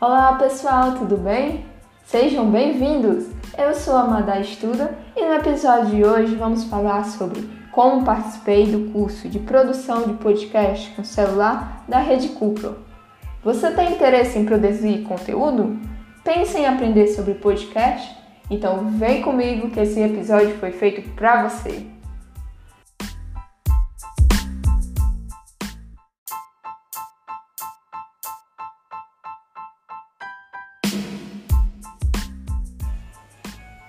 Olá pessoal, tudo bem? Sejam bem-vindos! Eu sou a Madá Estuda e no episódio de hoje vamos falar sobre como participei do curso de produção de podcast com celular da Rede Cupro. Você tem interesse em produzir conteúdo? Pensa em aprender sobre podcast? Então vem comigo que esse episódio foi feito para você.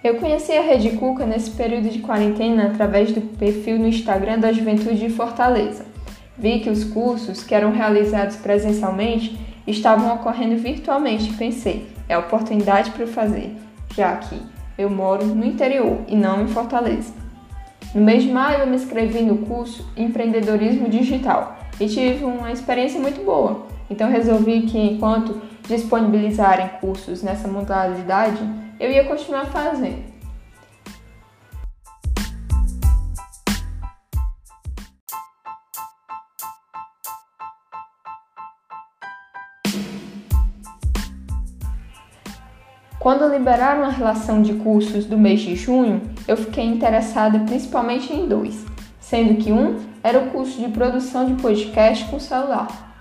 Eu conheci a Rede Cuca nesse período de quarentena através do perfil no Instagram da Juventude de Fortaleza. Vi que os cursos que eram realizados presencialmente estavam ocorrendo virtualmente e pensei, é oportunidade para fazer, já que eu moro no interior e não em Fortaleza. No mês de maio eu me inscrevi no curso Empreendedorismo Digital e tive uma experiência muito boa. Então resolvi que enquanto disponibilizarem cursos nessa modalidade, eu ia continuar fazendo. Quando liberaram a relação de cursos do mês de junho, eu fiquei interessada principalmente em dois, sendo que um era o curso de produção de podcast com celular.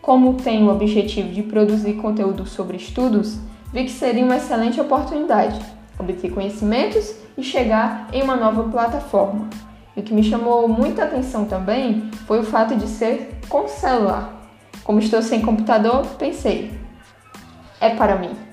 Como tenho o objetivo de produzir conteúdo sobre estudos, vi que seria uma excelente oportunidade obter conhecimentos e chegar em uma nova plataforma. E o que me chamou muita atenção também foi o fato de ser com celular. Como estou sem computador, pensei, é para mim.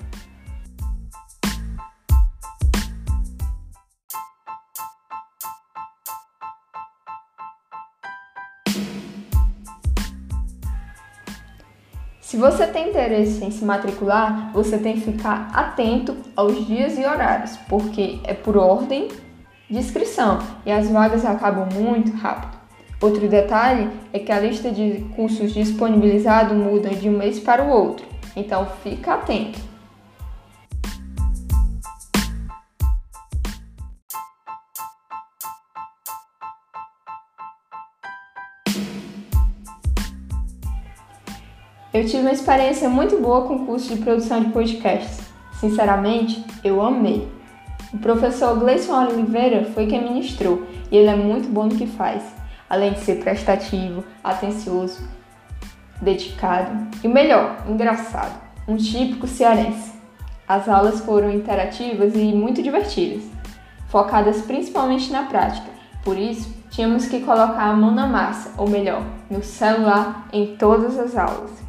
Se você tem interesse em se matricular, você tem que ficar atento aos dias e horários, porque é por ordem de inscrição e as vagas acabam muito rápido. Outro detalhe é que a lista de cursos disponibilizados muda de um mês para o outro, então fica atento. Eu tive uma experiência muito boa com o curso de produção de podcasts. Sinceramente, eu amei. O professor Gleison Oliveira foi quem ministrou e ele é muito bom no que faz, além de ser prestativo, atencioso, dedicado e o melhor, engraçado, um típico cearense. As aulas foram interativas e muito divertidas, focadas principalmente na prática, por isso tínhamos que colocar a mão na massa, ou melhor, no celular em todas as aulas.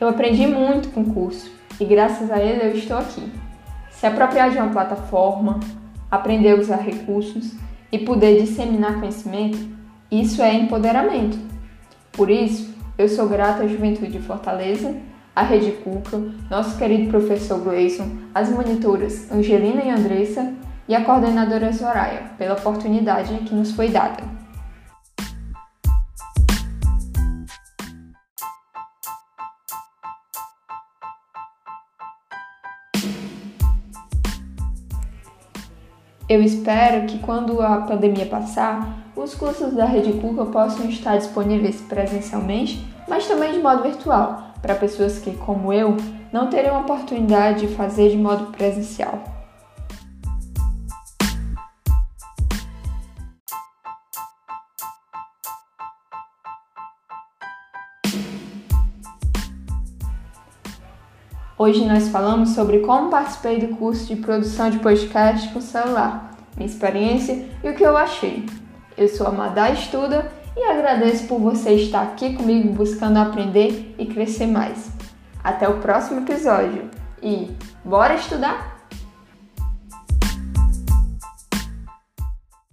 Eu aprendi muito com o curso e graças a ele eu estou aqui. Se apropriar de uma plataforma, aprender a usar recursos e poder disseminar conhecimento, isso é empoderamento. Por isso, eu sou grata à Juventude de Fortaleza, à Rede Cuca, nosso querido professor Gleison, as monitoras Angelina e Andressa e a coordenadora Soraya pela oportunidade que nos foi dada. Eu espero que quando a pandemia passar, os cursos da Rede Cuca possam estar disponíveis presencialmente, mas também de modo virtual, para pessoas que, como eu, não teriam a oportunidade de fazer de modo presencial. Hoje nós falamos sobre como participei do curso de produção de podcast com celular, minha experiência e o que eu achei. Eu sou a Madá Estuda e agradeço por você estar aqui comigo buscando aprender e crescer mais. Até o próximo episódio e bora estudar?